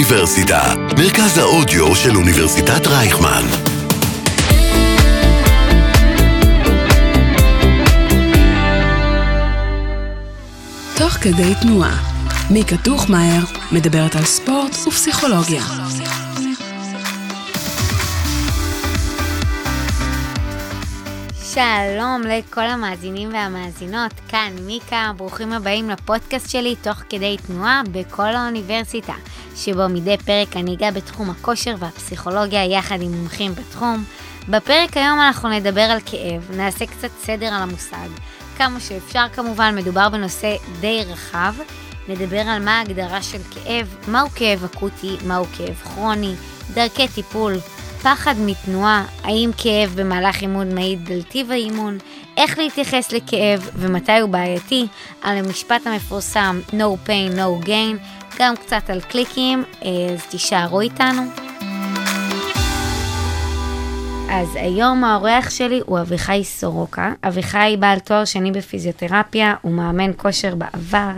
האוניברסיטה, מרכז האודיו של אוניברסיטת רייכמן. תוך כדי תנועה, מיקה טוחמאייר מדברת על ספורט ופסיכולוגיה. שלום לכל המאזינים והמאזינות, כאן מיקה, ברוכים הבאים לפודקאסט שלי תוך כדי תנועה בכל האוניברסיטה, שבו מדי פרק אני אגע בתחום הכושר והפסיכולוגיה יחד עם מומחים בתחום. בפרק היום אנחנו נדבר על כאב, נעשה קצת סדר על המושג, כמה שאפשר כמובן, מדובר בנושא די רחב. נדבר על מה ההגדרה של כאב, מהו כאב אקוטי, מהו כאב כרוני, דרכי טיפול, פחד מתנועה, האם כאב במהלך אימון מעיד על טיב האימון, איך להתייחס לכאב ומתי הוא בעייתי, על המשפט המפורסם No pain, no gain, גם קצת על קליקים, אז תישארו איתנו. אז היום האורח שלי הוא אביחי סורוקה. אביחי בעל תואר שני בפיזיותרפיה, הוא מאמן כושר בעבר,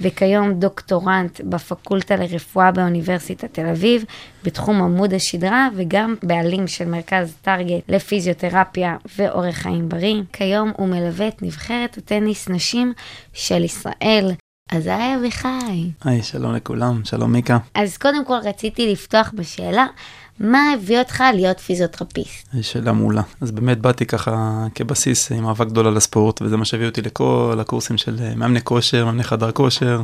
וכיום דוקטורנט בפקולטה לרפואה באוניברסיטת תל אביב, בתחום עמוד השדרה, וגם בעלים של מרכז טארגט לפיזיותרפיה ואורח חיים בריא. כיום הוא מלווה את נבחרת הטניס נשים של ישראל. אז היי אביחי. היי, שלום לכולם, שלום מיקה. אז קודם כל רציתי לפתוח בשאלה, מה הביא אותך להיות פיזיותרפיסט? שאלה מעולה. אז באמת באתי ככה כבסיס עם אהבה גדולה לספורט, וזה מה שהביא אותי לכל הקורסים של אה, מאמני כושר, מאמני חדר כושר.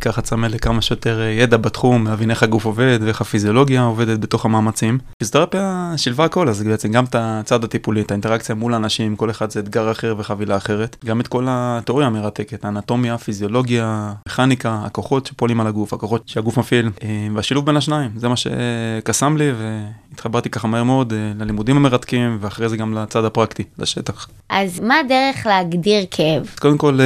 ככה צמא לכמה שיותר אה, ידע בתחום, להבין איך הגוף עובד ואיך הפיזיולוגיה עובדת בתוך המאמצים. פיזיותרפיה שילבה הכל, אז בעצם גם את הצד הטיפולי, את האינטראקציה מול האנשים, כל אחד זה אתגר אחר וחבילה אחרת. גם את כל התיאוריה המרתקת, האנטומיה, פיזיולוגיה, מכניקה, הכוחות שפועלים על הגוף, הכוחות שהגוף מפעיל, אה, והשילוב בין השניים, זה מה שקסם לי והתחברתי ככה מהר מאוד אה, ללימודים המרתקים, ואחרי זה גם לצד הפרקטי, לשטח. אז מה הדרך להגדיר כאב? קודם כל,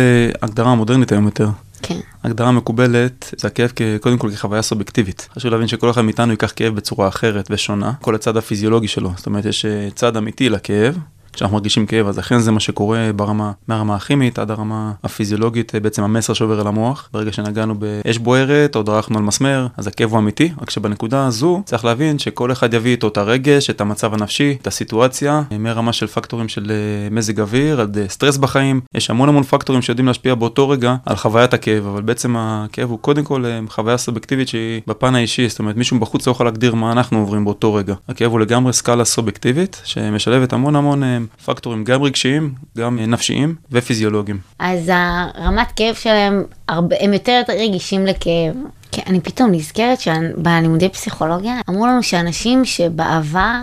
הגדרה מודרנית היום יותר. כן. הגדרה מקובלת זה הכאב קודם כל כחוויה סובייקטיבית. חשוב להבין שכל אחד מאיתנו ייקח כאב בצורה אחרת ושונה, כל הצד הפיזיולוגי שלו. זאת אומרת, יש אה, צד אמיתי לכאב, כשאנחנו מרגישים כאב, אז אכן זה מה שקורה ברמה, מהרמה הכימית עד הרמה הפיזיולוגית, בעצם המסר שעובר אל המוח. ברגע שנגענו באש בוערת או דרכנו על מסמר, אז הכאב הוא אמיתי, רק שבנקודה הזו צריך להבין שכל אחד יביא איתו את הרגש, את המצב הנפשי, את הסיטואציה, מרמה של פקטורים של אה, מזג אוויר, עד אה, סטרס בחיים. יש המון המון פקטורים שיודעים להשפיע באותו רגע על חוויית הכאב, אבל בעצם הכאב הוא קודם כל אה, חוויה סובייקטיבית שהיא בפן האישי, זאת אומרת מישהו בחוץ לא יכול להגדיר מה אנחנו עוברים באותו רגע. הכאב הוא לגמרי סקאלה סובייקטיבית, שמשלבת המון המון פקטורים גם רגשיים, גם נפשיים ופיזיולוגיים. אז הרמת כאב שלהם, הרבה, הם יותר רגישים לכאב. כן, אני פתאום נזכרת שבלימודי פסיכולוגיה אמרו לנו שאנשים שבעבר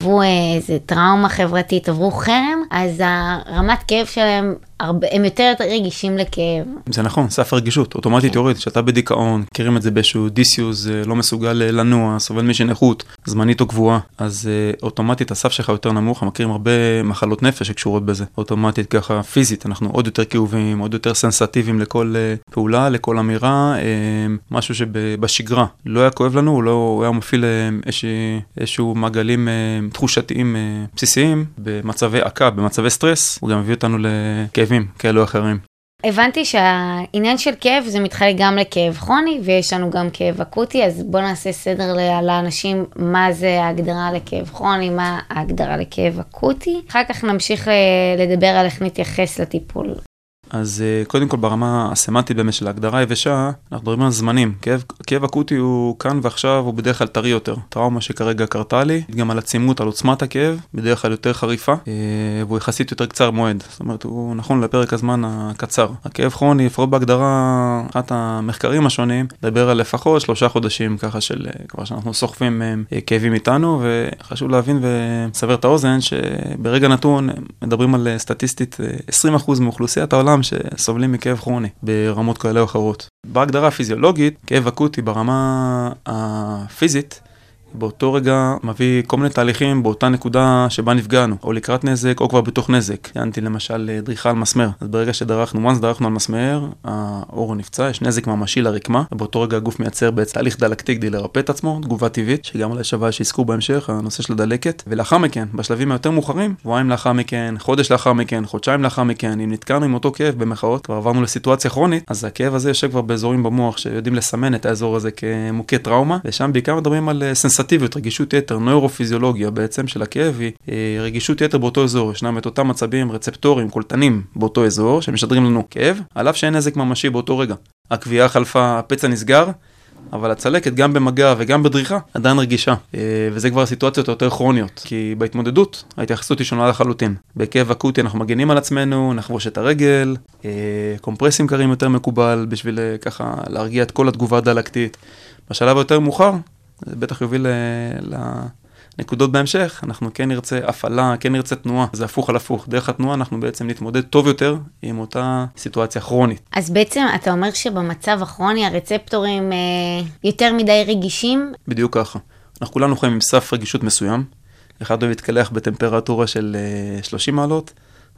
עברו איזה טראומה חברתית, עברו חרם, אז הרמת כאב שלהם הרבה, הם יותר רגישים לכאב. זה נכון, סף הרגישות, אוטומטית כן. יורד, כשאתה בדיכאון, מכירים את זה באיזשהו דיסיוס, אה, לא מסוגל אה, לנוע, סובל משל נכות, זמנית או קבועה, אז אה, אוטומטית הסף שלך יותר נמוך, מכירים הרבה מחלות נפש שקשורות בזה, אוטומטית ככה פיזית, אנחנו עוד יותר כאובים, עוד יותר סנסטיביים לכל פעולה, לכל אמירה, משהו שבשגרה לא היה כואב לנו, הוא לא הוא היה מפעיל איזשהו מעגלים תחושתיים בסיסיים, במצבי עקה, במצבי סטרס, הוא גם מביא אותנו לכאב. כאבים כאלו אחרים. הבנתי שהעניין של כאב זה מתחלק גם לכאב כרוני ויש לנו גם כאב אקוטי, אז בואו נעשה סדר לאנשים מה זה ההגדרה לכאב כרוני, מה ההגדרה לכאב אקוטי. אחר כך נמשיך אה, לדבר על איך נתייחס לטיפול. אז uh, קודם כל ברמה הסמנטית באמת של ההגדרה היבשה, אנחנו מדברים על זמנים. כאב, אקוטי הוא כאן ועכשיו, הוא בדרך כלל טרי יותר. טראומה שכרגע קרתה לי, גם על עצימות, על עוצמת הכאב, בדרך כלל יותר חריפה, uh, והוא יחסית יותר קצר מועד. זאת אומרת, הוא נכון לפרק הזמן הקצר. הכאב כרוני, לפחות בהגדרה, אחת המחקרים השונים, מדבר על לפחות שלושה חודשים ככה של uh, כבר שאנחנו סוחבים כאבים איתנו, וחשוב להבין ולסבר את האוזן שברגע נתון מדברים על סטטיסטית 20% מאוכלוסיית העולם. בעולם שסובלים מכאב כרוני ברמות כאלה או אחרות. בהגדרה הפיזיולוגית, כאב אקוטי ברמה הפיזית, באותו רגע מביא כל מיני תהליכים באותה נקודה שבה נפגענו, או לקראת נזק, או כבר בתוך נזק. ציינתי למשל אה, דריכה על מסמר. אז ברגע שדרכנו, once דרכנו על מסמר, האור נפצע, יש נזק ממשי לרקמה, ובאותו רגע הגוף מייצר בעצם תהליך דלקתי כדי לרפא את עצמו, תגובה טבעית, שגם אולי שווה שיזכו בהמשך, הנושא של הדלקת. ולאחר מכן, בשלבים היותר מאוחרים, שבועיים לאחר מכן, חודש לאחר מכן, חודשיים לאחר מכן, אם נתקענו עם אותו כאב במחאות, כבר עברנו לסיטואציה כרונית, אז הכאב הזה יושב כבר באזורים במוח שיודעים לסמן את האזור הזה כמוכה טראומה, ושם בעיקר מדברים על סנסטיביות, רגישות יתר, נוירופיזיולוגיה בעצם של הכאב היא אה, רגישות יתר באותו אזור, ישנם את אותם עצבים, רצפטורים, קולטנים באותו אזור, שמשדרים לנו כאב, על אף שאין נזק ממשי באותו רגע. הקביעה חלפה, הפצע נסגר, אבל הצלקת גם במגע וגם בדריכה עדיין רגישה, אה, וזה כבר הסיטואציות היותר כרוניות, כי בהתמודדות ההתייחסות היא שונה לחלוטין. בכאב אקוטי אנחנו מגנים על עצמנו, נחבוש את הרגל, אה, קומפרסים קרים יותר מקובל בשביל ככה להרגיע את כל התגובה הדלקתית. בשלב היותר מאוחר, זה בטח יוביל לנקודות בהמשך, אנחנו כן נרצה הפעלה, כן נרצה תנועה, זה הפוך על הפוך. דרך התנועה אנחנו בעצם נתמודד טוב יותר עם אותה סיטואציה כרונית. אז בעצם אתה אומר שבמצב הכרוני הרצפטורים אה, יותר מדי רגישים? בדיוק ככה. אנחנו כולנו חיים עם סף רגישות מסוים. אחד אוהב להתקלח בטמפרטורה של 30 אה, מעלות,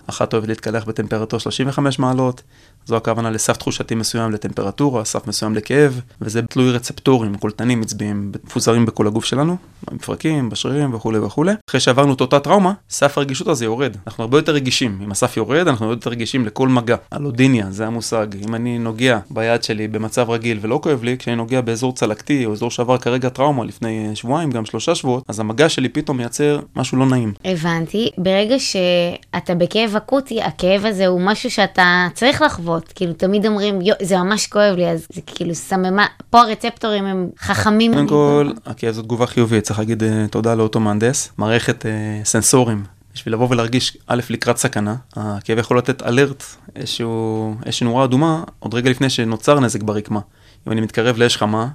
אחת אוהבת להתקלח בטמפרטורה 35 מעלות, זו הכוונה לסף תחושתי מסוים לטמפרטורה, סף מסוים לכאב, וזה תלוי רצפטורים, קולטנים עצביים, מפוזרים בכל הגוף שלנו, במפרקים, בשרירים וכולי וכולי. אחרי שעברנו את אותה טראומה, סף הרגישות הזה יורד. אנחנו הרבה יותר רגישים. אם הסף יורד, אנחנו הרבה יותר רגישים לכל מגע. אלודיניה, זה המושג. אם אני נוגע ביד שלי במצב רגיל ולא כואב לי, כשאני נוגע באזור צלקתי או אזור שעבר כרגע טראומה לפני שבועיים, גם שלושה שבועות, אז המגע שלי פתאום מייצר משהו לא נעים. הבנתי. ברגע שאתה בכאב אקוטי, הכאב הזה הוא משהו שאתה צריך לחוות. לראות, כאילו תמיד אומרים, זה ממש כואב לי, אז זה כאילו סממה, פה הרצפטורים הם חכמים. קודם כל, הכאב זו תגובה חיובית, צריך להגיד אה, תודה לאותו מהנדס, מערכת אה, סנסורים. בשביל לבוא ולהרגיש, א', לקראת סכנה, הכאב יכול לתת אלרט, איזשהו, איזושהי נורה אדומה, עוד רגע לפני שנוצר נזק ברקמה. אם אני מתקרב לאש חמה,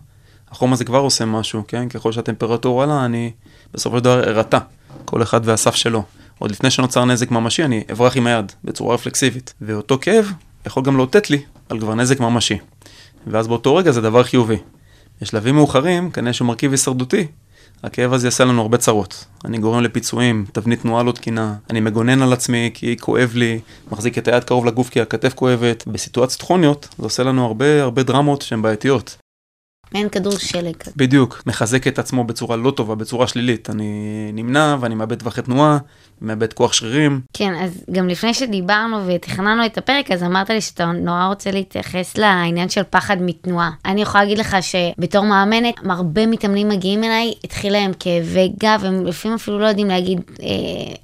החום הזה כבר עושה משהו, כן? ככל שהטמפרטורה עלה, אני בסופו של דבר ארתע, כל אחד והסף שלו. עוד לפני שנוצר נזק ממשי, אני אברח עם היד בצורה רפלקסיבית. ואותו כאב יכול גם לאותת לי על כבר נזק ממשי. ואז באותו רגע זה דבר חיובי. בשלבים מאוחרים, כנראה שהוא מרכיב הישרדותי, הכאב הזה יעשה לנו הרבה צרות. אני גורם לפיצויים, תבנית תנועה לא תקינה, אני מגונן על עצמי כי כואב לי, מחזיק את היד קרוב לגוף כי הכתף כואבת. בסיטואציות כרוניות זה עושה לנו הרבה הרבה דרמות שהן בעייתיות. מעין כדור שלג. בדיוק, מחזק את עצמו בצורה לא טובה, בצורה שלילית. אני נמנע ואני מאבד טווחי תנועה, מאבד כוח שרירים. כן, אז גם לפני שדיברנו ותכננו את הפרק, אז אמרת לי שאתה נורא רוצה להתייחס לעניין של פחד מתנועה. אני יכולה להגיד לך שבתור מאמנת, הרבה מתאמנים מגיעים אליי, התחיל להם כאבי גב, הם לפעמים אפילו לא יודעים להגיד אה,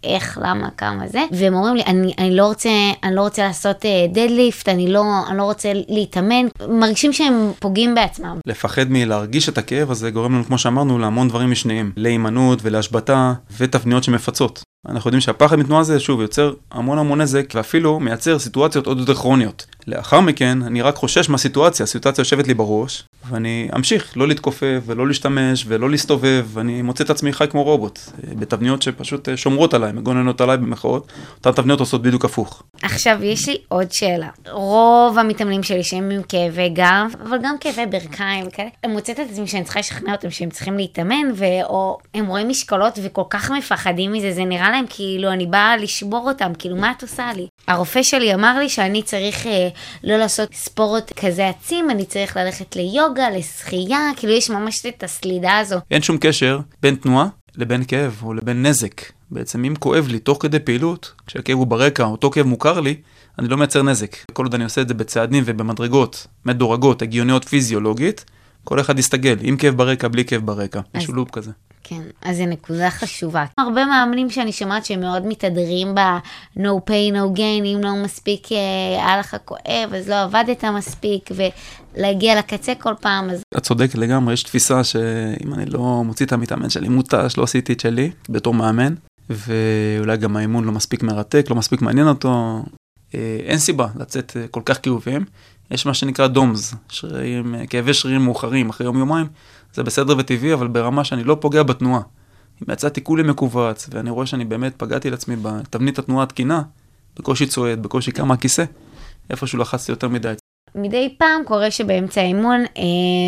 איך, למה, כמה זה, והם אומרים לי, אני, אני, לא, רוצה, אני לא רוצה לעשות אה, דדליפט, אני לא, אני לא רוצה להתאמן, מרגישים שהם פוגעים בעצמם. לפחד מלהרגיש את הכאב הזה גורם לנו, כמו שאמרנו, להמון דברים משניים, להימנעות ולהשבתה ותבניות שמפצות. אנחנו יודעים שהפחד מתנועה הזה, שוב, יוצר המון המון נזק, ואפילו מייצר סיטואציות עוד יותר כרוניות. לאחר מכן, אני רק חושש מהסיטואציה, הסיטואציה יושבת לי בראש, ואני אמשיך לא להתכופף ולא להשתמש ולא להסתובב, ואני מוצא את עצמי חי כמו רובוט, בתבניות שפשוט שומרות עליי, מגוננות עליי במחאות, אותן תבניות עושות בדיוק הפוך. עכשיו, יש לי עוד שאלה. רוב המתאמנים שלי שהם עם כאבי גב, אבל גם כאבי ברכיים וכאלה, הם מוצאת את עצמי שאני צריכה לשכנע אותם שהם צריכים להתאמן, ו... או הם רואים משקולות וכל כך מפחדים מזה, זה נראה להם כאילו אני באה לשבור אותם, כאילו מה את עושה לי? הרופא שלי אמר לי שאני צריך אה, לא לעשות ספורט כזה עצים, אני צריך ללכת ליוגה, לשחייה, כאילו יש ממש את הסלידה הזו. אין שום קשר בין תנועה לבין כאב או לבין נזק. בעצם אם כואב לי תוך כדי פעילות, כשהכאב הוא ברקע, אותו כאב מוכר לי, אני לא מייצר נזק. כל עוד אני עושה את זה בצעדים ובמדרגות מדורגות, הגיוניות פיזיולוגית, כל אחד יסתגל, עם כאב ברקע, בלי כאב ברקע. יש לופ כזה. כן, אז זו נקודה חשובה. הרבה מאמנים שאני שומעת שהם מאוד מתהדרים ב-no pay no gain, אם לא מספיק אה, היה לך כואב, אז לא עבדת מספיק, ולהגיע לקצה כל פעם. אז... את צודקת לגמרי, יש תפיסה שאם אני לא מוציא את המתאמן שלי מותש, לא עשיתי את שלי, בתור מאמן, ואולי גם האימון לא מספיק מרתק, לא מספיק מעניין אותו, אה, אין סיבה לצאת אה, כל כך כאובים. יש מה שנקרא דומס, שרירים, כאבי שרירים מאוחרים אחרי יום-יומיים, זה בסדר וטבעי, אבל ברמה שאני לא פוגע בתנועה. אם יצאתי כולי מכווץ, ואני רואה שאני באמת פגעתי לעצמי בתבנית התנועה התקינה, בקושי צועד, בקושי קם מהכיסא, איפשהו לחצתי יותר מדי. מדי פעם קורה שבאמצע האימון אה,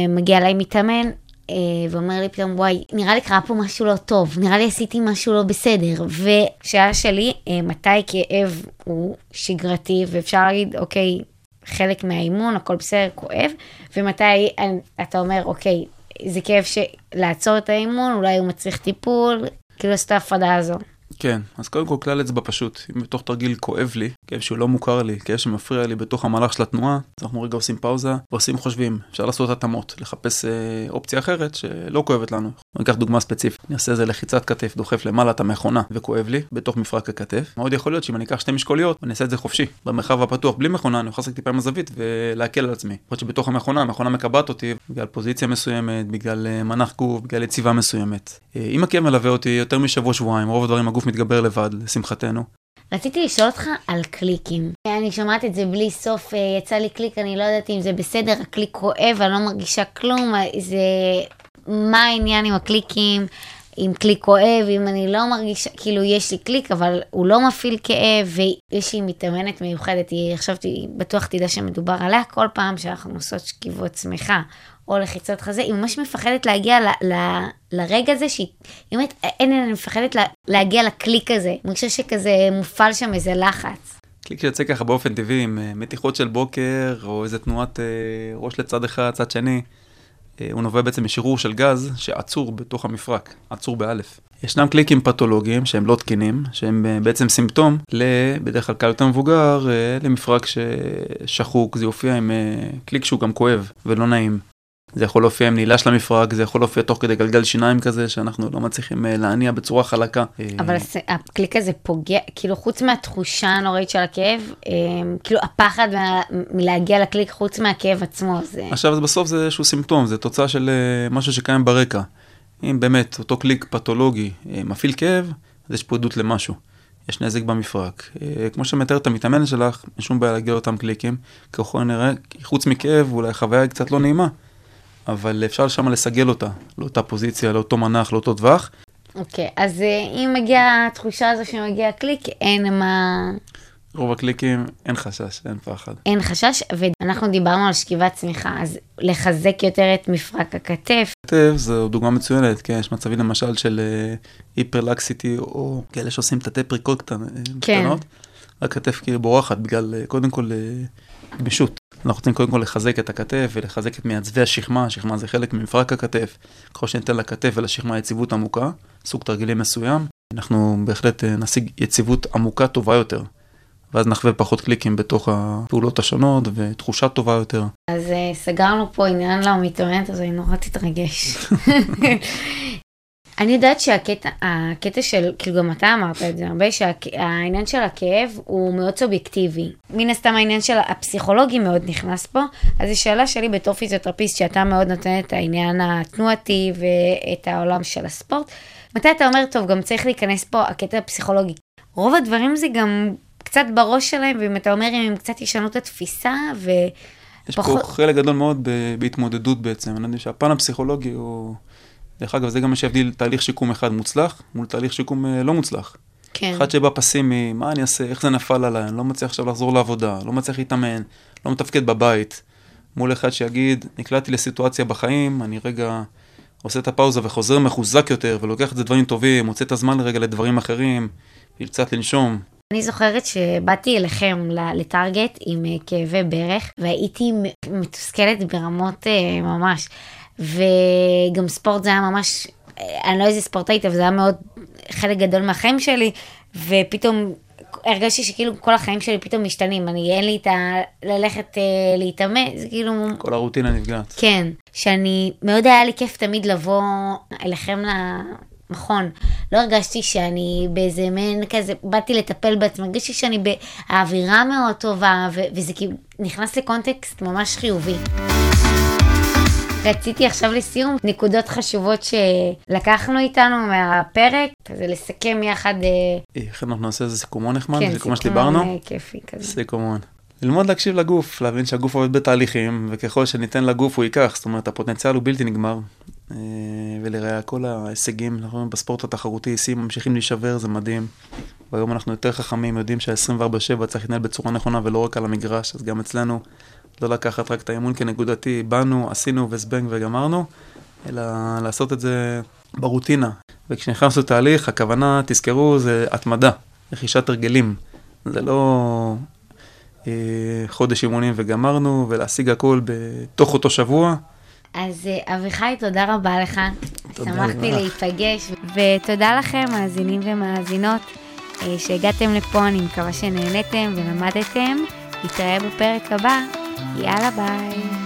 מגיע אליי מתאמן, אה, ואומר לי פתאום, וואי, נראה לי קרה פה משהו לא טוב, נראה לי עשיתי משהו לא בסדר. ושאלה שלי, אה, מתי כאב הוא שגרתי, ואפשר להגיד, אוקיי, חלק מהאימון, הכל בסדר, כואב, ומתי אה, אתה אומר, אוקיי, זה כאב שלעצור את האימון, אולי הוא מצריך טיפול, כאילו לעשות את ההפרדה הזו. כן, אז קודם כל כלל אצבע פשוט, אם בתוך תרגיל כואב לי, כאב שהוא לא מוכר לי, כאב שמפריע לי בתוך המהלך של התנועה, אז אנחנו רגע עושים פאוזה ועושים חושבים, אפשר לעשות התאמות, לחפש אה, אופציה אחרת שלא כואבת לנו. אני אקח דוגמה ספציפית, אני אעשה איזה לחיצת כתף, דוחף למעלה את המכונה וכואב לי, בתוך מפרק הכתף. מאוד יכול להיות שאם אני אקח שתי משקוליות, אני אעשה את זה חופשי, במרחב הפתוח, בלי מכונה, אני יכול לעשות טיפה עם הזווית ולהקל על עצמי. יכול שבתוך המכונה, המכונה מקבעת אותי בגלל פוזיציה מסוימת, בגלל אה, מנח גוף, בגלל יציבה מסוימת. אה, אם הכאב מלווה אותי יותר משבוע שבועיים, רוב הדברים הגוף מתגבר לבד, לשמחתנו. רציתי לשאול אותך על קליקים. אני שומעת את זה בלי סוף, אה, יצא לי קליק, אני לא יודעת אם זה בסדר, הקליק כואב, אני לא מרגישה כלום, זה... מה העניין עם הקליקים? עם קליק כואב, אם אני לא מרגישה, כאילו יש לי קליק, אבל הוא לא מפעיל כאב, ויש לי מתאמנת מיוחדת, היא עכשיו בטוח תדע שמדובר עליה כל פעם שאנחנו עושות שכיבות צמיחה, או לחיצות חזה, היא ממש מפחדת להגיע ל, ל, לרגע הזה, שהיא אומרת, אין, אני מפחדת לה, להגיע לקליק הזה, אני חושבת שכזה מופעל שם איזה לחץ. קליק שיוצא ככה באופן טבעי עם אה, מתיחות של בוקר, או איזה תנועת אה, ראש לצד אחד, צד שני. אה, הוא נובע בעצם משחרור של גז שעצור בתוך המפרק, עצור באוויר. ישנם קליקים פתולוגיים שהם לא תקינים, שהם אה, בעצם סימפטום, בדרך כלל קהל יותר מבוגר, אה, למפרק ששחוק, זה יופיע עם קליק שהוא גם כואב ולא נעים. זה יכול להופיע עם נעילה של המפרק, זה יכול להופיע תוך כדי גלגל שיניים כזה, שאנחנו לא מצליחים להניע בצורה חלקה. אבל הקליק הזה פוגע, כאילו חוץ מהתחושה הנוראית של הכאב, כאילו הפחד מלהגיע לקליק חוץ מהכאב עצמו, זה... עכשיו בסוף זה איזשהו סימפטום, זה תוצאה של משהו שקיים ברקע. אם באמת אותו קליק פתולוגי מפעיל כאב, אז יש פה עדות למשהו. יש נזק במפרק. כמו שמתארת המתאמנת שלך, אין שום בעיה להגיע לאותם קליקים, ככל נראה, חוץ מכאב, אולי חוויה קצת לא נעימה. אבל אפשר שם לסגל אותה, לאותה פוזיציה, לאותו מנח, לאותו טווח. אוקיי, okay, אז אה, אם מגיעה התחושה הזו שמגיע קליק, אין מה... רוב הקליקים, אין חשש, אין פחד. אין חשש, ואנחנו דיברנו על שכיבת צמיחה, אז לחזק יותר את מפרק הכתף. כתף זו דוגמה מצוינת, כן, יש מצבים למשל של היפרלקסיטי, אה, או כאלה שעושים תתי פריקות אה, כן. קטנות. הכתף כאילו בורחת בגלל, קודם כל, גמישות. אנחנו רוצים קודם כל לחזק את הכתף ולחזק את מעצבי השכמה, השכמה זה חלק ממפרק הכתף. ככל שניתן לכתף ולשכמה יציבות עמוקה, סוג תרגילים מסוים, אנחנו בהחלט אה, נשיג יציבות עמוקה טובה יותר. ואז נחווה פחות קליקים בתוך הפעולות השונות ותחושה טובה יותר. אז uh, סגרנו פה עניין למתאמנת, אז אני נורא תתרגש. אני יודעת שהקטע הקטע של, כאילו גם אתה אמרת את זה הרבה, שהעניין של הכאב הוא מאוד סובייקטיבי. מן הסתם העניין של הפסיכולוגי מאוד נכנס פה, אז זו שאלה שלי בתור פיזיותרפיסט, שאתה מאוד נותן את העניין התנועתי ואת העולם של הספורט. מתי אתה אומר, טוב, גם צריך להיכנס פה הקטע הפסיכולוגי. רוב הדברים זה גם קצת בראש שלהם, ואם אתה אומר, אם הם קצת ישנו את התפיסה, ו... יש פחות... פה חלק גדול מאוד בהתמודדות בעצם. אני יודע שהפן הפסיכולוגי הוא... דרך אגב, זה גם מה שיבדיל תהליך שיקום אחד מוצלח מול תהליך שיקום אה, לא מוצלח. כן. אחד שבא פסימי, מה אני אעשה, איך זה נפל עליי, אני לא מצליח עכשיו לחזור לעבודה, לא מצליח להתאמן, לא מתפקד בבית. מול אחד שיגיד, נקלעתי לסיטואציה בחיים, אני רגע עושה את הפאוזה וחוזר מחוזק יותר, ולוקח את זה דברים טובים, מוצא את הזמן לרגע לדברים אחרים, קצת לנשום. אני זוכרת שבאתי אליכם לטארגט עם אה, כאבי ברך, והייתי מתוסכלת ברמות אה, ממש. וגם ספורט זה היה ממש, אני לא איזה ספורטאית, אבל זה היה מאוד חלק גדול מהחיים שלי, ופתאום הרגשתי שכאילו כל החיים שלי פתאום משתנים, אני אין לי את ה... ללכת אה, להתאמן, זה כאילו... כל הרוטינה נפגעת. כן, שאני, מאוד היה לי כיף תמיד לבוא אליכם למכון. לא הרגשתי שאני באיזה מעין כזה, באתי לטפל בעצמי, הרגשתי שאני באווירה מאוד טובה, ו- וזה כאילו נכנס לקונטקסט ממש חיובי. רציתי עכשיו לסיום נקודות חשובות שלקחנו איתנו מהפרק, כזה לסכם יחד. אה, איך אנחנו נעשה איזה סיכומון נחמד? כן, סיכומון שדיברנו? אה, כיפי כזה. סיכומון. ללמוד להקשיב לגוף, להבין שהגוף עובד בתהליכים, וככל שניתן לגוף הוא ייקח, זאת אומרת הפוטנציאל הוא בלתי נגמר. אה, ולראה כל ההישגים, אנחנו רואים בספורט התחרותי, שיאים ממשיכים להישבר, זה מדהים. והיום אנחנו יותר חכמים, יודעים שה-24/7 צריך להתנהל בצורה נכונה ולא רק על המגרש, אז גם אצלנו לא לקחת רק את האימון כנקודתי, באנו, עשינו וזבנג וגמרנו, אלא לעשות את זה ברוטינה. וכשנכנסנו לתהליך, הכוונה, תזכרו, זה התמדה, רכישת הרגלים. זה לא אה, חודש אימונים וגמרנו, ולהשיג הכל בתוך אותו שבוע. אז אה, אביחי, תודה רבה לך. תודה שמחתי לך. להיפגש, ותודה לכם, מאזינים ומאזינות, אה, שהגעתם לפה, אני מקווה שנהניתם ולמדתם. נתראה בפרק הבא. יאללה ביי.